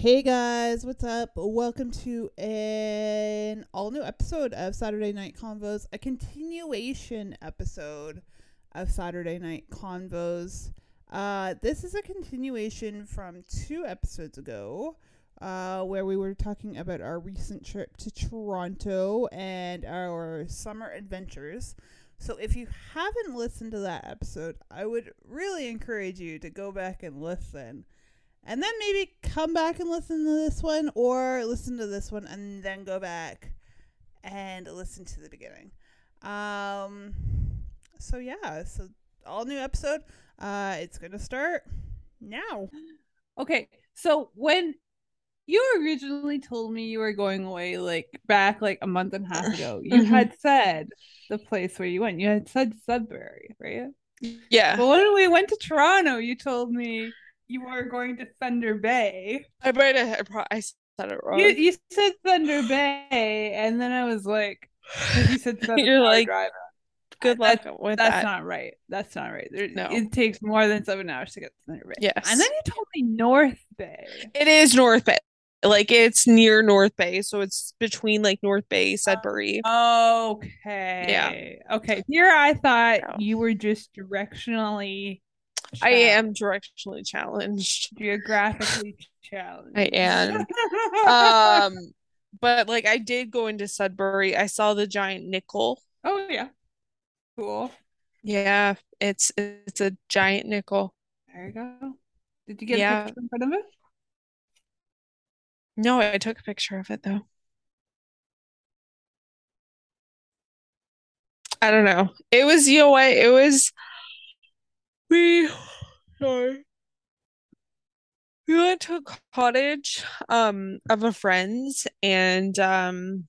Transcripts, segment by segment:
Hey guys, what's up? Welcome to an all new episode of Saturday Night Convos, a continuation episode of Saturday Night Convos. Uh, this is a continuation from two episodes ago, uh, where we were talking about our recent trip to Toronto and our summer adventures. So if you haven't listened to that episode, I would really encourage you to go back and listen. And then maybe come back and listen to this one or listen to this one and then go back and listen to the beginning. Um so yeah, so all new episode. Uh it's going to start now. Okay, so when you originally told me you were going away, like back like a month and a half ago, you Mhm. had said the place where you went. You had said Sudbury, right? Yeah, But when we went to Toronto, you told me you are going to Thunder Bay. I might have. I, said it wrong. You you said Thunder Bay, and then I was like, you said seven You're like, drive. Good That- luck with That's that. not right. That's not right. There, No. It takes more than seven hours to get to Thunder Bay. Yes. And then you told me North Bay. It is North Bay. Like it's near North Bay, so it's between like North Bay, uh, Sudbury. Okay. Yeah. Okay. Here I thought No. you were just directionally I am directionally challenged. geographically challenged. I am. Um, but like I did go into Sudbury. I saw the giant nickel. oh yeah. Cool. Yeah, it's it's a giant nickel. There you go. Did you get a picture in front of it? No, I took a picture of it though. I don't know. It was you know what? It was we sorry. We went to a cottage um of a friend's and um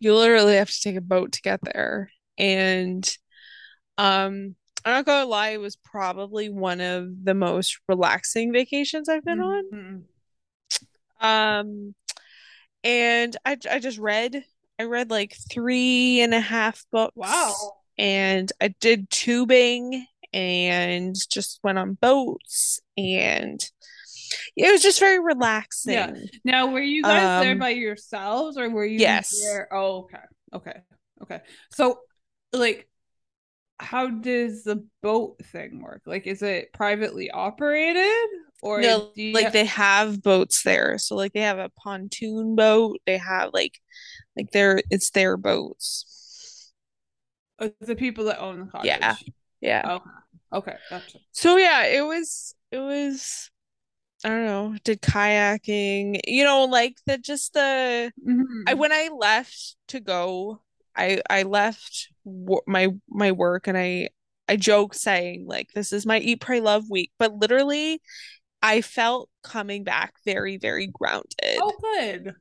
you literally have to take a boat to get there. And um I'm not gonna lie, it was probably one of the most relaxing vacations I've been on. Mhm. Um, and I I just read I read like three and a half books. Wow. And I did tubing and just went on boats and it was just very relaxing. Yeah. Now, were you guys there Um, by yourselves or were you Yes. there? Oh, okay. Okay. Okay. So, like, how does the boat thing work? Like, is it privately operated or No, do you like they have boats there. So like they have a pontoon boat. They have like like their it's their boats. uh, the people that own the cottage? Yeah. Yeah. Okay. Okay. Gotcha. So yeah, it was it was I don't know, did kayaking, you know, like the just the Mhm. I when I left to go, I I left my my work and I I joke saying like this is my eat pray love week, but literally I felt coming back very very grounded. Oh, good.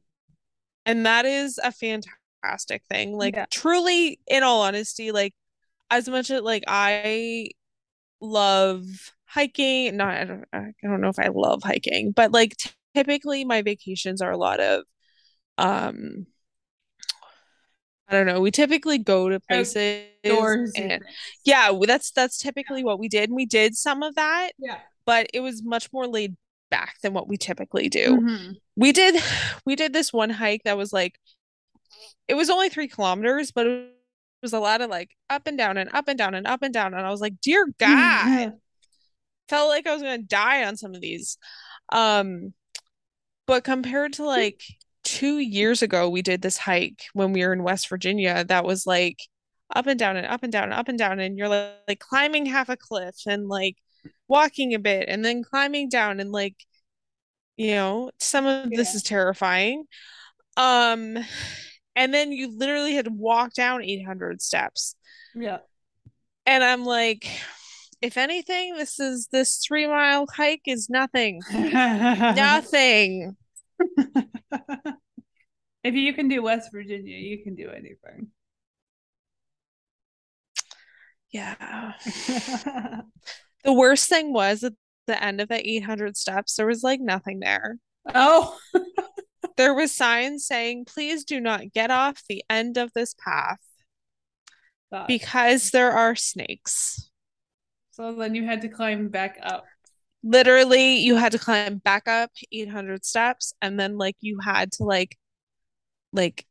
And that is a fantastic thing. Like Yeah. truly in all honesty, like as much as like I love hiking, not I don't, I don't know if I love hiking, but like typically my vacations are a lot of um I don't know, we typically go to places and yeah, that's that's typically what we did. And we did some of that, Yeah. but it was much more laid back than what we typically do Mhm. we did we did this one hike that was like it was only three kilometers but it was a lot of like up and down and up and down and up and down and i was like dear god. Felt like i was gonna die on some of these. Um but compared to like two years ago we did this hike when we were in west virginia that was like up and down and up and down and up and down and you're like, like climbing half a cliff and like walking a bit and then climbing down and like you know some of this is terrifying. Um and then you literally had to walk down 800 steps Yeah. and i'm like if anything this is this three mile hike is nothing nothing If you can do West Virginia, you can do anything. Yeah. the worst thing was at the end of the 800 steps, there was like nothing there. oh, There was signs saying, please do not get off the end of this path God. because there are snakes. so then you had to climb back up. Literally, you had to climb back up 800 steps and then like you had to like like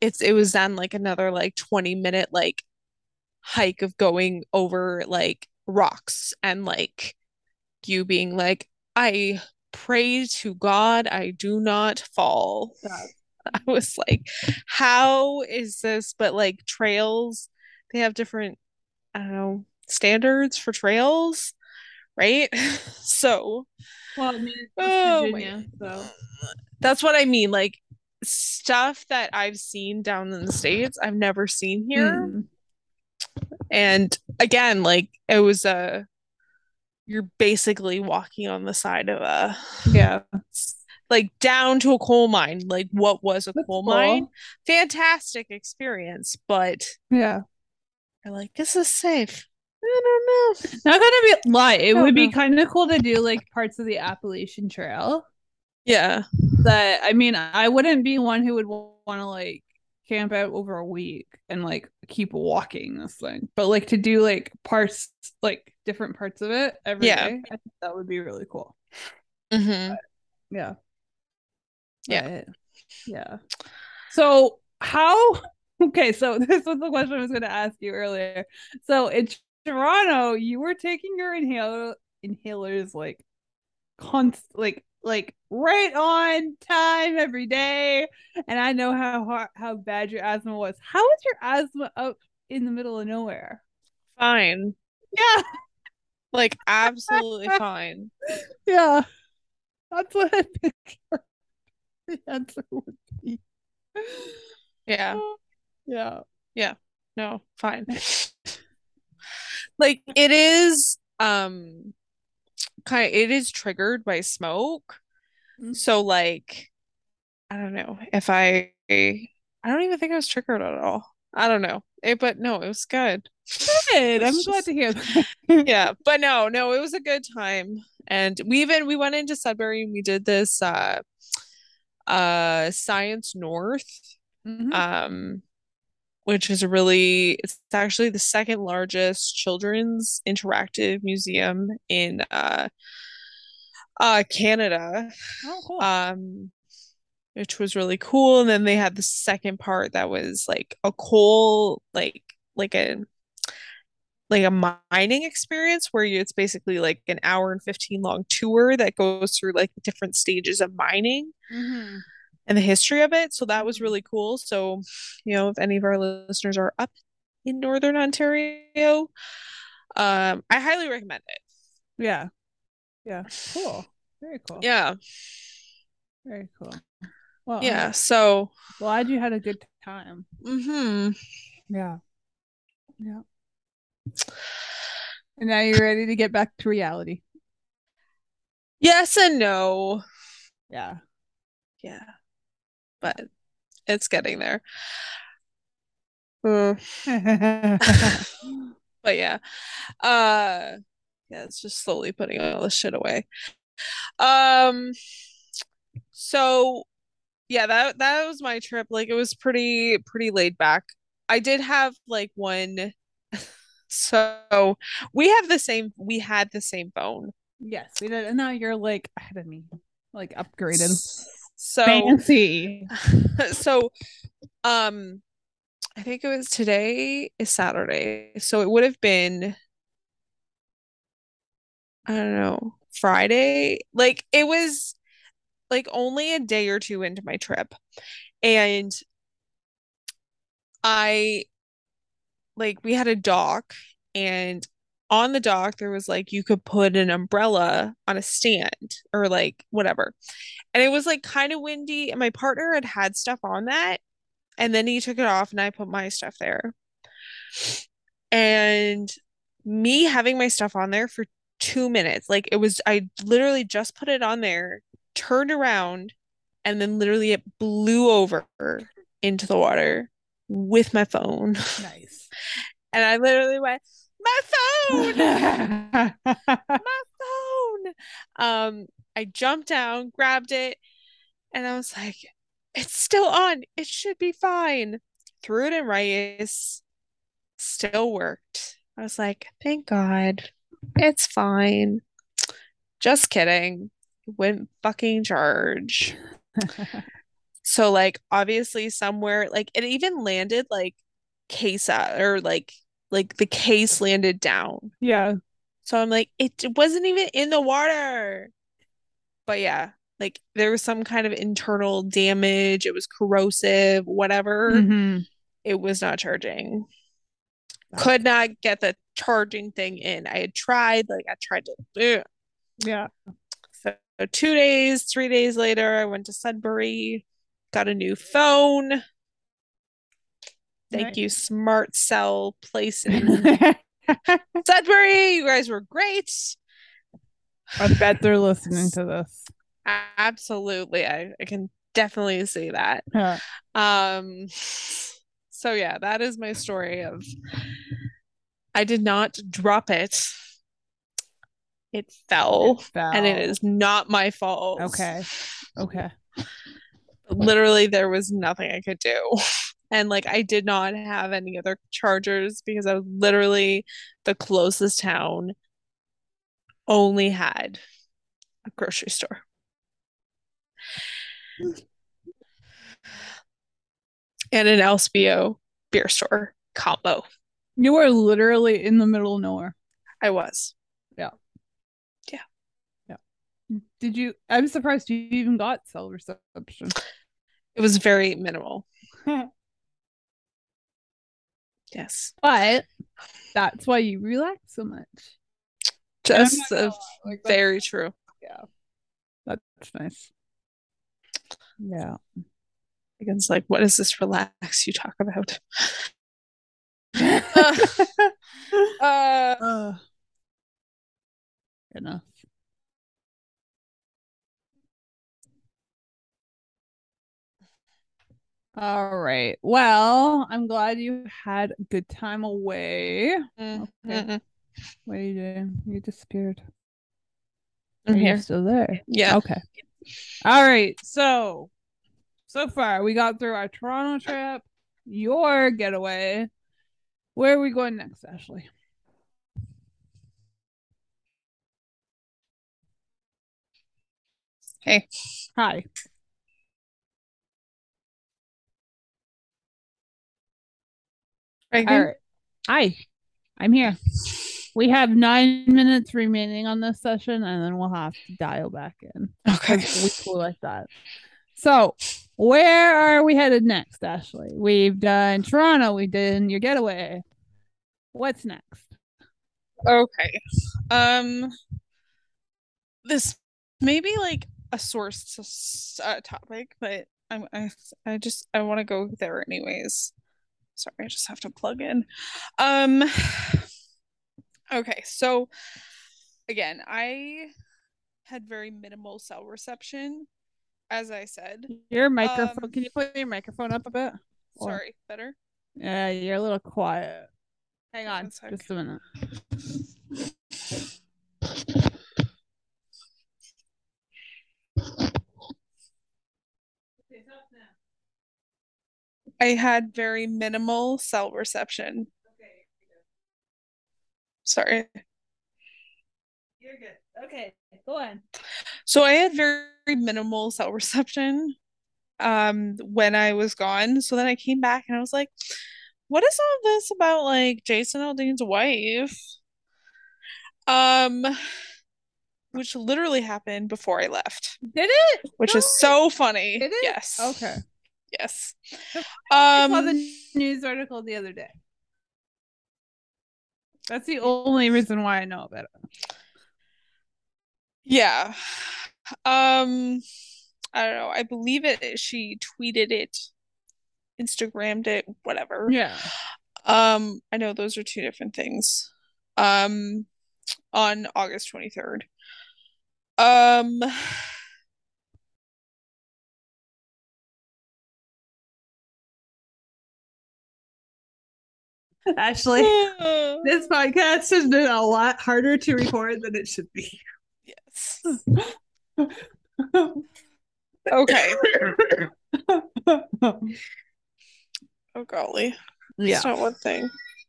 it's it was then like another like 20 minute like hike of going over like rocks and like you being like I pray to God I do not fall. God. I was like, how is this? But like trails, they have different, I don't know, standards for trails, right? So Well, I mean, it's Oh Virginia, so that's what I mean. Like stuff that I've seen down in the States, I've never seen here. Mm. And again, like it was a, you're basically walking on the side of a, yeah, like down to a coal mine. Like what was a That's coal cool. mine? Fantastic experience, but yeah. you're like, this is safe. I don't know. Not gonna be lie. It would be kind of cool to do like parts of the Appalachian Trail. Yeah. That I mean, I wouldn't be one who would want to like camp out over a week and like keep walking this thing, but like to do like parts, like different parts of it every day. Yeah. I think that would be really cool. hmm Yeah. Yeah. But, yeah. So how okay, so this was the question I was gonna ask you earlier. So in Toronto, you were taking your inhaler inhalers like const like like right on time every day. And I know how hard, how bad your asthma was. How was your asthma up in the middle of nowhere? Fine. Yeah, Like absolutely fine. yeah. That's what I pictured the answer would be. Yeah. Yeah. Yeah. No, fine. Like it is um kind of it is triggered by smoke. Mhm. So like I don't know if I I don't even think I was triggered at all. I don't know. It, but no, it was good. Good. I'm It's glad to hear that. yeah but no no it was a good time and we even we went into sudbury and we did this uh uh science north Mhm. um which is a really it's actually the second largest children's interactive museum in uh uh Canada oh, cool. um which was really cool and then they had the second part that was like a coal like like a like a mining experience where you, it's basically like an hour and 15 long tour that goes through like different stages of mining Mhm. And the history of it so that was Mhm. really cool so you know if any of our listeners are up in northern Ontario um I highly recommend it Yeah. Yeah. Cool. Very cool. yeah Very cool. Well, yeah I'm so glad you had a good time. hmm Yeah. Yeah. And now you're ready to get back to reality. yes and no Yeah. Yeah. But it's getting there. Uh, but yeah. Uh yeah, it's just slowly putting all this shit away. Um so yeah, that that was my trip. Like it was pretty pretty laid back. I did have like one so we have the same we had the same phone. yes, we did. And now you're like ahead of me, like upgraded. So Fancy. so um I think it was today is Saturday. So it would have been I don't know, Friday. Like it was like only a day or two into my trip. And I like we had a dock and on the dock there was like you could put an umbrella on a stand or like whatever. And it was like kind of windy and my partner had had stuff on that and then he took it off and I put my stuff there. And me having my stuff on there for two minutes, like it was, I literally just put it on there, turned around, and then literally it blew over into the water with my phone. Nice. And I literally went, my phone, my phone. Um, I jumped down, grabbed it, and I was like, it's still on. It should be fine. Threw it in rice. Still worked. I was like, thank God. It's fine. Just kidding. Wouldn't fucking charge. So like obviously somewhere like it even landed like case or like like the case landed down. yeah. So I'm like it wasn't even in the water. But yeah, like there was some kind of internal damage. It was corrosive, whatever. hmm It was not charging. Could not get the charging thing in. I had tried, like I tried to ugh. Yeah. So two days, three days later, I went to Sudbury, got a new phone. Thank Nice. you, Smart Cell place in Sudbury. You guys were great. I bet they're listening to this. Absolutely. I, I can definitely see that. Yeah. Um so yeah, that is my story of I did not drop it. It fell. And it fell. is not my fault. Okay. Okay. literally there was nothing I could do. And like I did not have any other chargers because I was literally the closest town only had a grocery store. And an LCBO beer store combo. You were literally in the middle of nowhere. I was. Yeah. Yeah. Yeah. Did you? I'm surprised you even got cell reception. It was very minimal. Yes. But that's why you relax so much. Just I'm not gonna lie, like, that's- very true. Yeah. That's nice. Yeah. Megan's like, what is this relax you talk about? uh, uh, Uh, enough. All right. Well, I'm glad you had a good time away. mm, Okay. mm-mm. What are you doing? You disappeared. I'm Are here. still there? Yeah. Okay. All right. So, so far we got through our Toronto trip, your getaway. Where are we going next, Ashley? Hey. Hi. Right All right. Hi. I'm here. We have nine minutes remaining on this session, and then we'll have to dial back in. Okay. We cool like that. So, where are we headed next, Ashley? We've done Toronto. We did your getaway. What's next? Okay. Um, this may be like a source uh, topic, but I'm I I just I want to go there anyways. Sorry, I just have to plug in. Um, okay, so again, I had very minimal cell reception, as I said. Your microphone. Um, Can you put your microphone up a bit? Or- Sorry, better. Yeah, you're a little quiet. Hang on, just a minute. I had very minimal cell reception. Okay. Sorry. You're good. Okay, go on. So I had very minimal cell reception um when I was gone. So then I came back and I was like, what is all this about like Jason Aldean's wife? Um which literally happened before I left, Did it? which is so funny. Did it? Yes. Okay. Yes. I saw Um the news article the other day. That's the only reason why I know about it. Yeah. Um, I don't know. I believe it. She tweeted it, Instagrammed it, whatever. Yeah. Um, I know those are two different things. Um, on August 23rd. Um, Ashley, this podcast has been a lot harder to record than it should be. yes. Okay. Oh golly. yeah. It's not one thing.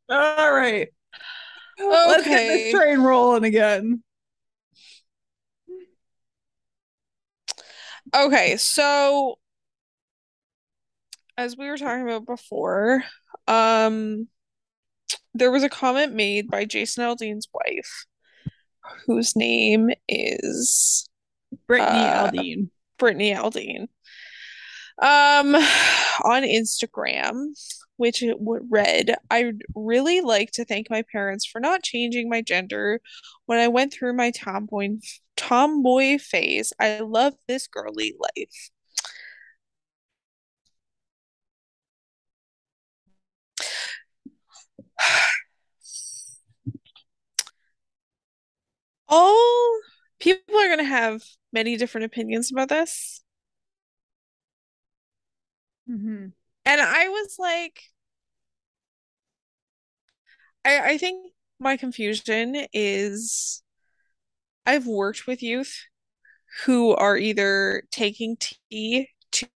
All right. Okay. Let's get this train rolling again. Okay, so as we were talking about before, um there was a comment made by Jason Aldean's wife, whose name is Brittany Uh, Aldean. Brittany Aldean. Um on Instagram, which read, I'd really like to thank my parents for not changing my gender when I went through my tomboy tomboy phase. I love this girly life. All people are going to have many different opinions about this. Mm-hmm. And I was like, I I think my confusion is I've worked with youth who are either taking tea to,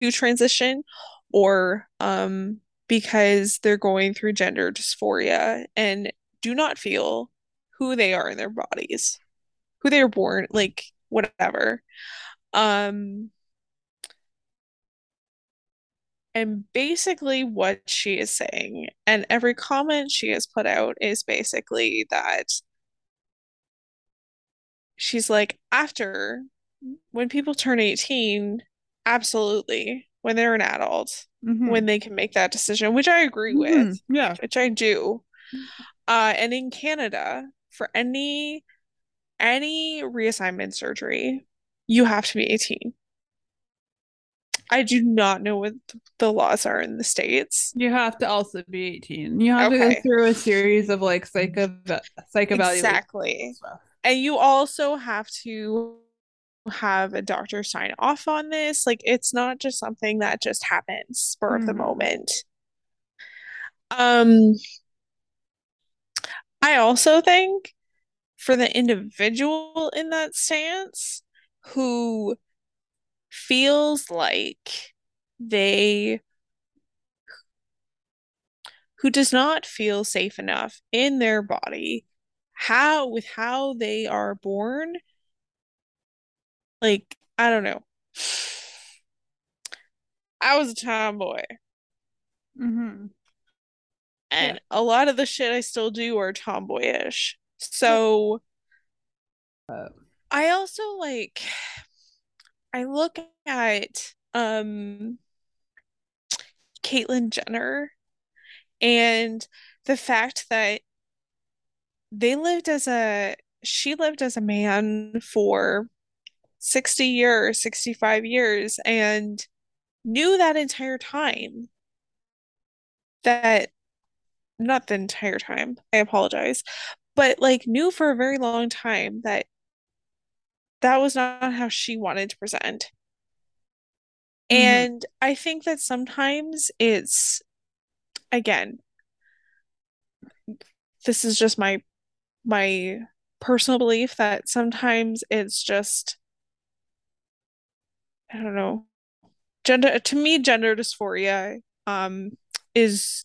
to transition or um because they're going through gender dysphoria and do not feel who they are in their bodies, who they were born, like whatever. Um And basically, what she is saying, and every comment she has put out is basically that she's like, after when people turn 18, absolutely, when they're an adult, Mm-hmm. when they can make that decision, which I agree with, Mhm. Yeah. which I do. Uh, and in Canada, for any any reassignment surgery, you have to be 18. I do not know what the laws are in the States. You have to also be 18. You have to go through a series of like psych psych Exactly. stuff. And you also have to have a doctor sign off on this. Like it's not just something that just happens spur of the Mhm. moment. Um, I also think for the individual in that stance who feels like they who does not feel safe enough in their body how with how they are born like I don't know I was a tomboy Mm-hmm. And a lot of the shit I still do are tomboyish. So Uh, I also like I look at um Caitlyn Jenner and the fact that they lived as a she lived as a man for 60 years, 65 years and knew that entire time that not the entire time, I apologize, but like knew for a very long time that that was not how she wanted to present. Mhm. And I think that sometimes it's, again, this is just my my personal belief that sometimes it's just, I don't know, gender to me, gender dysphoria um is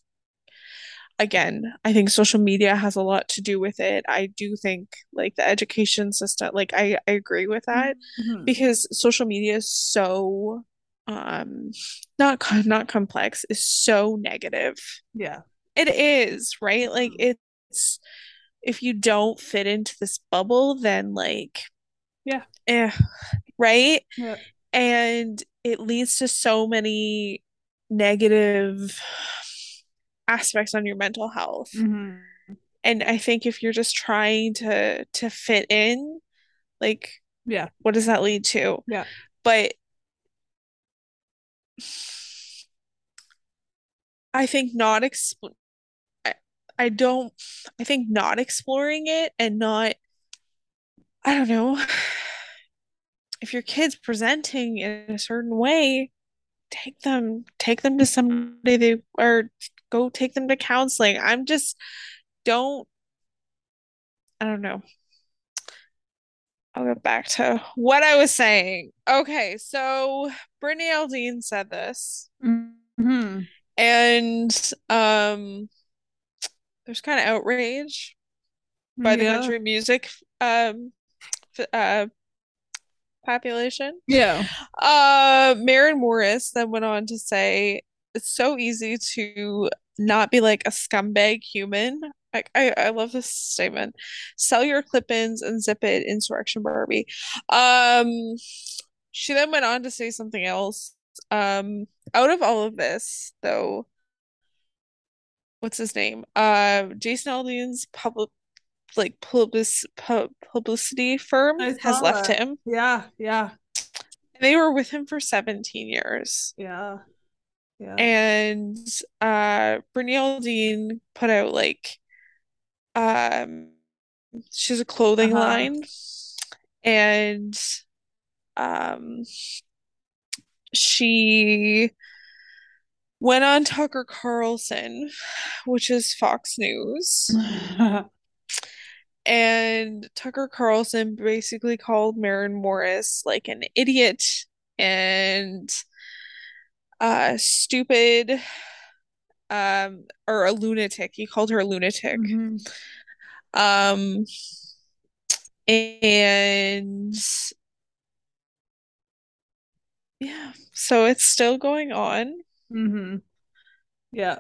again, I think social media has a lot to do with it. I do think like the education system, like I, I agree with that Mhm. because social media is so um not not complex, is so negative. Yeah. It is, right? Like Mhm. it's if you don't fit into this bubble, then like Yeah. eh, right? Yeah. And it leads to so many negative aspects on your mental health. Mhm. And I think if you're just trying to to fit in, like Yeah. what does that lead to? Yeah. But I think not expl I, I don't I think not exploring it and not I don't know if your kid's presenting in a certain way, take them take them to somebody they or go take them to counseling. I'm just don't I don't know. I'll get back to what I was saying. Okay, so Brittany Aldean said this. Mm-hmm. And um there's kind of outrage by the country music um uh population. Yeah. Uh Maren Morris then went on to say it's so easy to not be like a scumbag human. I, I, I love this statement. Sell your clip-ins and zip it, Insurrection Barbie. Um, she then went on to say something else. Um, out of all of this, though, what's his name? Uh, Jason Aldean's public, like public, pub, publicity firm has left that. him. Yeah. Yeah. They were with him for 17 years. Yeah. Yeah. and uh Brittany Aldean put out like um she's a clothing Uh-huh. line and um she went on Tucker Carlson which is Fox News and Tucker Carlson basically called Maren Morris like an idiot and uh stupid um or a lunatic. He called her a lunatic. Mhm. Um and yeah, so it's still going on. Mm-hmm. Yeah.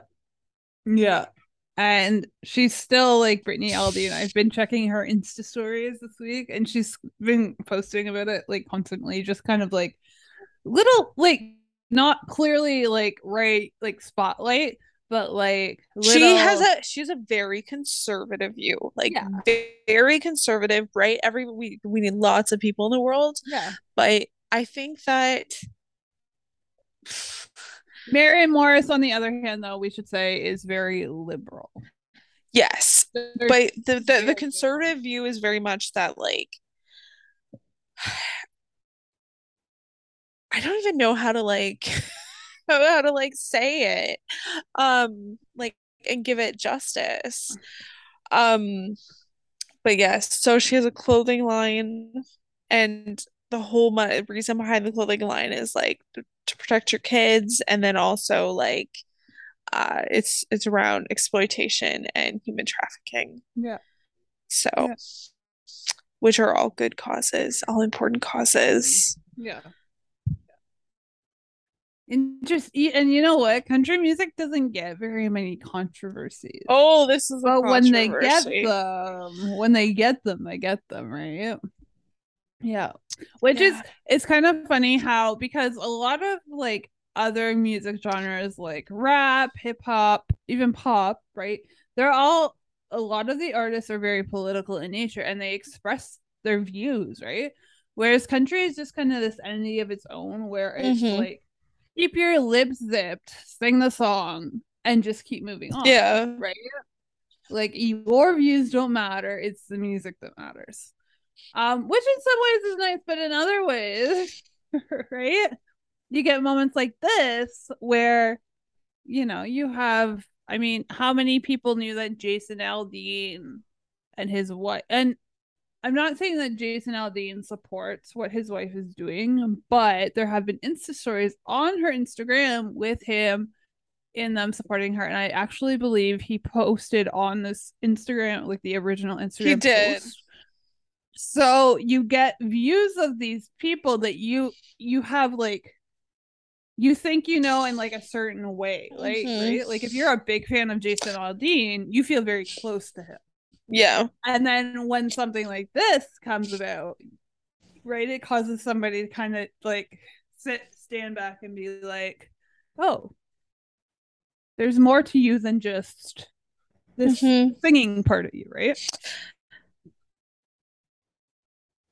Yeah. And she's still like Brittany Aldean. I've been checking her Insta stories this week and she's been posting about it like constantly, just kind of like little like not clearly like right like spotlight, but like She has little- a she's a very conservative view. Like Yeah. ve- very conservative, right? Every we we need lots of people in the world, yeah. but I think that Maren Morris, on the other hand, though, we should say is very liberal. yes, There's- but the the, the conservative view is very much that like I don't even know how to like how to like say it um like and give it justice um but yes so she has a clothing line and the whole mo- reason behind the clothing line is like to, to protect your kids and then also like uh it's it's around exploitation and human trafficking Yeah. so Yeah. which are all good causes all important causes Yeah. And just e- and you know what? Country music doesn't get very many controversies. oh this is a but when they get them, when they get them, they get them, right? Yeah. Which is it's kind of funny how because a lot of like other music genres like rap, hip hop, even pop, right? They're all a lot of the artists are very political in nature and they express their views, right? Whereas country is just kind of this entity of its own where it's Mhm. like keep your lips zipped, sing the song, and just keep moving on. yeah Right? Like your views don't matter, it's the music that matters. Um, which in some ways is nice, but in other ways, right? You get moments like this where, you know, you have, I mean, how many people knew that Jason Aldean and his wife, and I'm not saying that Jason Aldean supports what his wife is doing, but there have been Insta stories on her Instagram with him in them supporting her. And I actually believe he posted on this Instagram, like the original Instagram He did. post. So you get views of these people that you you have like you think you know in like a certain way, like Mhm. right? Like if you're a big fan of Jason Aldean, you feel very close to him. Yeah And then when something like this comes about, right, it causes somebody to kind of like sit, stand back and be like, oh, there's more to you than just this Mhm. singing part of you, right?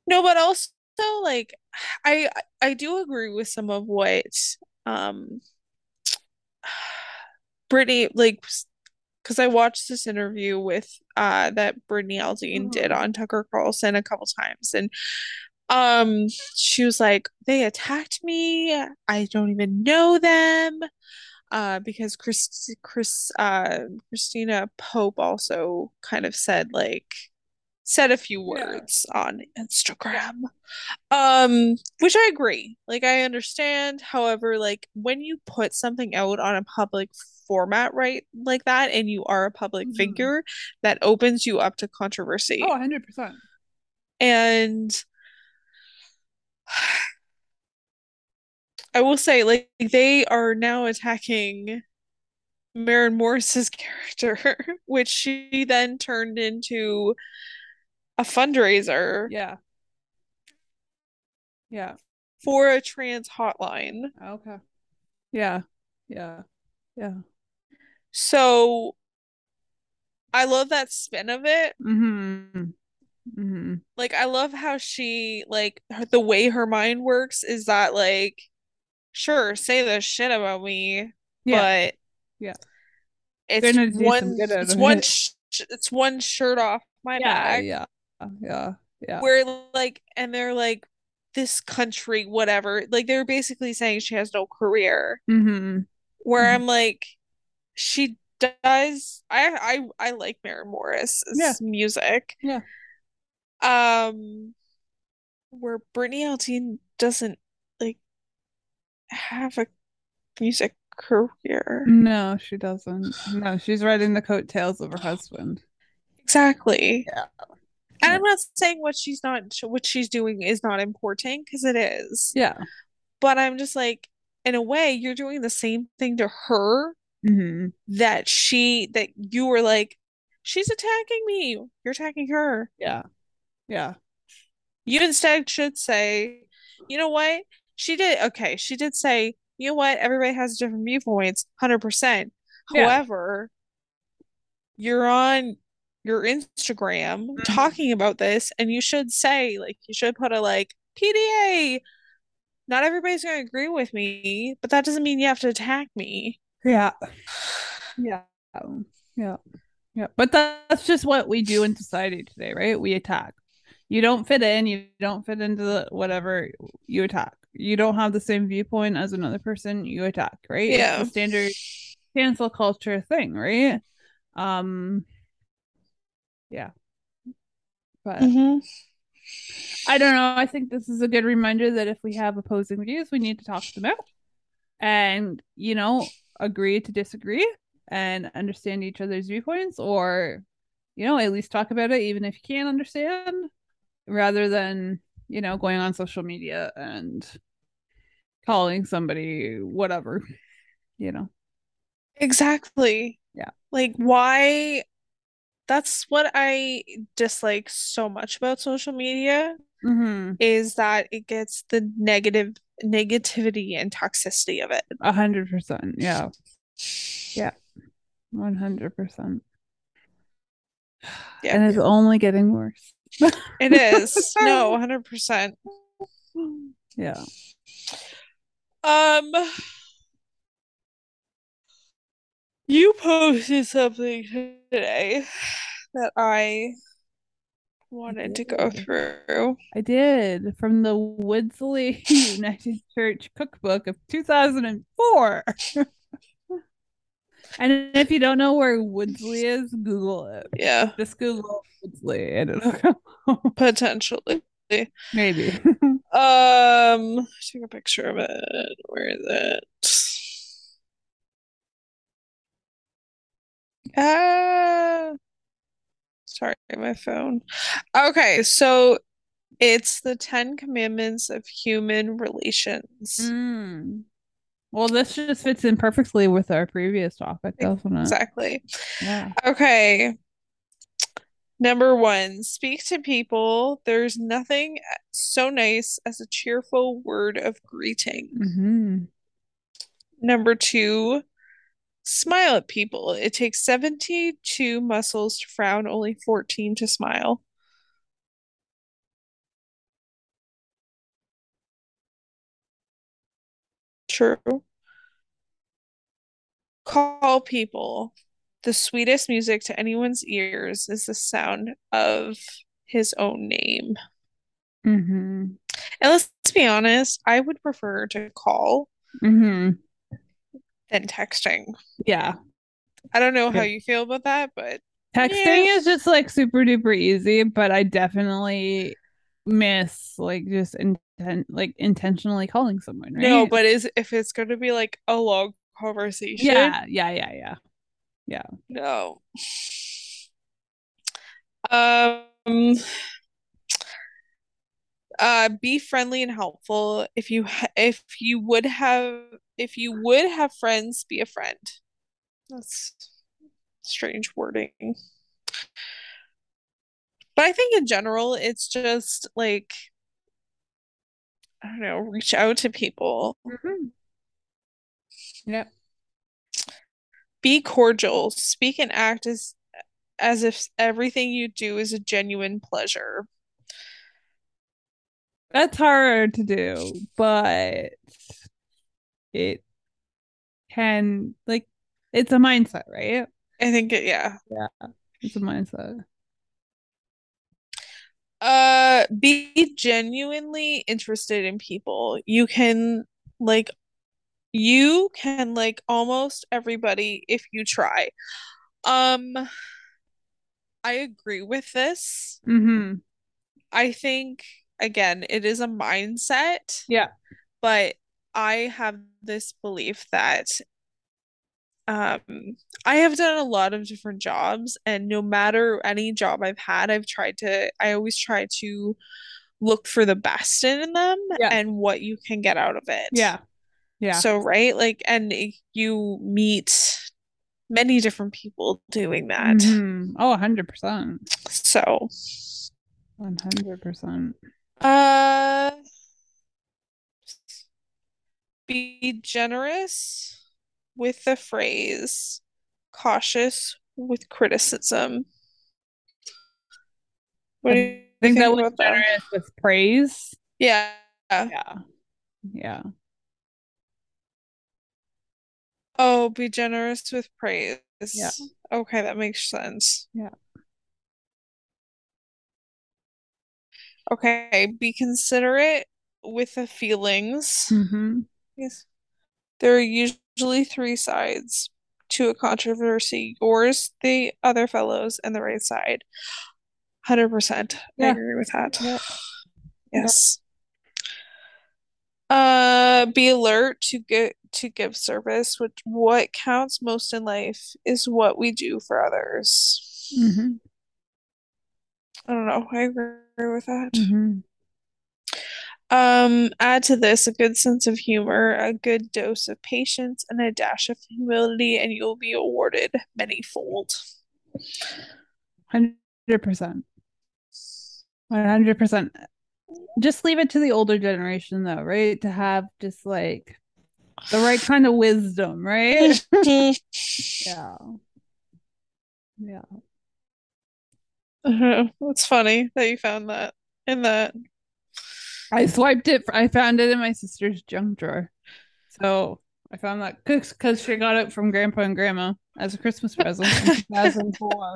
No, but also like I I do agree with some of what um Brittany like because I watched this interview with uh that Brittany Aldean did Mhm. on Tucker Carlson a couple times and um she was like they attacked me I don't even know them uh, because Chris, Chris, uh, Christina Pope also kind of said like said a few Yeah. words on Instagram. Um, which I agree. Like I understand. However, like when you put something out on a public format right like that and you are a public Mhm. figure, that opens you up to controversy. Oh, 100%. And I will say, like, they are now attacking Maren Morris's character, which she then turned into a fundraiser Yeah. Yeah. for a trans hotline. Okay. Yeah. Yeah. Yeah. So I love that spin of it. Mm-hmm. Mm-hmm. Like, I love how she, like, her, the way her mind works is that, like, sure, say the shit about me, Yeah. but Yeah. it's Gonna do some one it's one it. sh it's one shirt off my Yeah. back Yeah. Yeah. Yeah. where like and they're like this country whatever like they're basically saying she has no career Mm-hmm. where Mhm. I'm like she does I I I like Maren Morris Yeah. music Yeah. um where Brittany Aldean doesn't like have a music career No, she doesn't. No, she's riding the coattails of her husband. Exactly. Yeah. And Yeah. I'm not saying what she's not what she's doing is not important because it is. Yeah. But I'm just like, in a way, you're doing the same thing to her Mm-hmm. that she that you were like, she's attacking me. You're attacking her. Yeah. Yeah. You instead should say, you know what? She did okay, she did say, you know what, everybody has different viewpoints, 100%. Yeah. However, you're on your Instagram Mhm. talking about this, and you should say, like, you should put a like PDA. Not everybody's gonna agree with me, but that doesn't mean you have to attack me. Yeah. Yeah. Yeah. Yeah. But that's just what we do in society today, right? We attack. You don't fit in, you don't fit into the whatever, you attack. You don't have the same viewpoint as another person, you attack, right? Yeah. standard cancel culture thing, right? Um yeah. But Mhm. I don't know. I think this is a good reminder that if we have opposing views, we need to talk them out and, you know, agree to disagree and understand each other's viewpoints or, you know, at least talk about it, even if you can't understand, rather than, you know, going on social media and calling somebody whatever, you know. Exactly. Yeah. Like, why? That's what I dislike so much about social media Mm-hmm. is that it gets the negative negativity and toxicity of it. A hundred percent. Yeah. Yeah. One hundred percent. Yeah. And it's only getting worse. It is. No, 100%. Yeah. Um, you posted something today that I wanted to go through. I did from the Woodslee United Church Cookbook of 2004. and if you don't know where Woodslee is, Google it. Yeah, Just Google Woodslee and it'll come up. potentially. Maybe. Um, take a picture of it. Where is it? Ah, sorry, my phone. Okay, so it's the Ten Commandments of Human Relations. Mm. Well, this just fits in perfectly with our previous topic, doesn't it? Exactly. Yeah. Okay. Number one, speak to people. There's nothing so nice as a cheerful word of greeting. hmm Number two, smile at people. It takes 72 muscles to frown, only 14 to smile. True. Call people. The sweetest music to anyone's ears is the sound of his own name. Mm-hmm. And let's be honest, I would prefer to call hmm than texting. Yeah. I don't know how Yeah. you feel about that, but Texting Yeah. is just like super duper easy, but I definitely miss like just intent like intentionally calling someone, right? no, but is if it's going to be like a long conversation, yeah, yeah, yeah, yeah. no. Um uh be friendly and helpful if you ha- if you would have if you would have friends be a friend. That's strange wording. But i think in general it's just like i don't know reach out to people. Mhm. Yep. be cordial. Speak and act as as if everything you do is a genuine pleasure. That's hard to do, but it can like it's a mindset, right? i think it yeah Yeah. It's a mindset. Uh, be genuinely interested in people. You can like you can like almost everybody if you try. Um, I agree with this. Mm-hmm. I think again, it is a mindset, Yeah. but I have this belief that um I have done a lot of different jobs and no matter any job I've had, I've tried to I always try to look for the best in them Yeah. and what you can get out of it. Yeah. Yeah. So, right? Like, and you meet many different people doing that. Mhm. Oh, 100%. So, 100%. uh, be generous with the phrase, cautious with criticism. What do I you think that was about that? with praise. Yeah. Yeah. Yeah. Oh, be generous with praise. Yeah. Okay, that makes sense. Yeah. Okay, be considerate with the feelings. Mm-hmm. Yes. There are usually three sides to a controversy. Yours, the other fellows, and the right side. 100%. I agree with that. Yeah. Yes. Uh, be alert to get to give service, which what counts most in life is what we do for others. Mm-hmm. I don't know. I agree with that. Mm-hmm. Um, add to this a good sense of humor, a good dose of patience, and a dash of humility, and you'll be awarded manyfold. 100%. 100%. Just leave it to the older generation, though, right? To have just like the right kind of wisdom, right? Yeah. Yeah. It's funny that you found that in that. I swiped it. I found it in my sister's junk drawer. So I found that because she got it from grandpa and grandma as a Christmas present in 2004.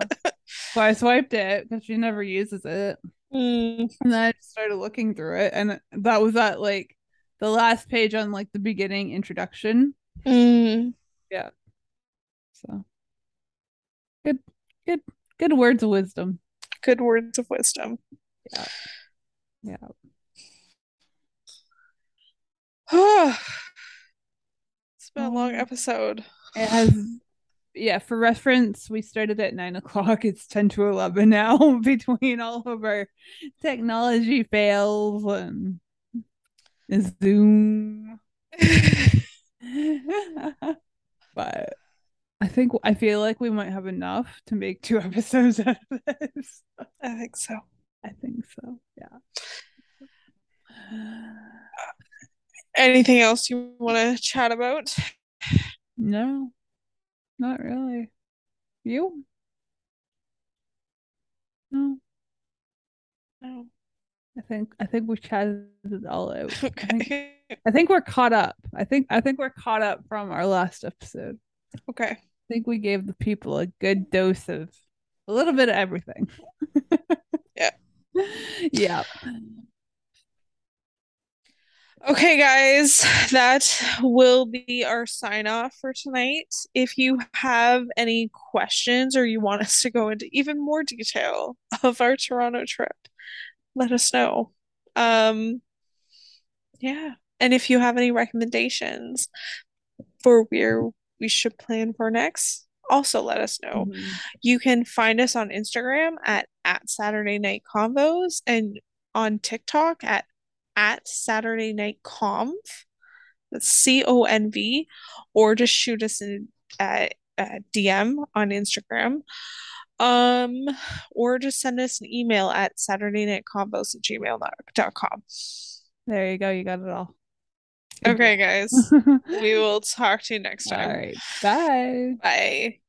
so I swiped it because she never uses it. Mm, And then I just started looking through it. And that was at like the last page on like the beginning introduction. mm. So good, good, good words of wisdom. Good words of wisdom. Yeah. Yeah. It's been a long Um, episode. It has, yeah, for reference, we started at nine o'clock. It's 10 to 11 now between all of our technology fails and Zoom. but I think, I feel like we might have enough to make two episodes out of this. I think so. I think so. Yeah. Anything else you want to chat about? No, not really. You? No, No. I think I think we chatted it all out. I think I think we're caught up. I think I think we're caught up from our last episode. Okay. I think we gave the people a good dose of a little bit of everything. Yeah. Yeah. Okay, guys, that will be our sign off for tonight. If you have any questions or you want us to go into even more detail of our Toronto trip, let us know. Um, yeah. And if you have any recommendations for where we should plan for next, also let us know. Mhm. You can find us on Instagram at at Saturday Night Convos and on TikTok at at Saturday Night Conv. That's C O N V, or just shoot us in a, a DM on Instagram. Um, or just send us an email at Saturday Night Convos at gmail.com. There you go. You got it all. Okay, guys. We will talk to you next time. right. Bye. Bye.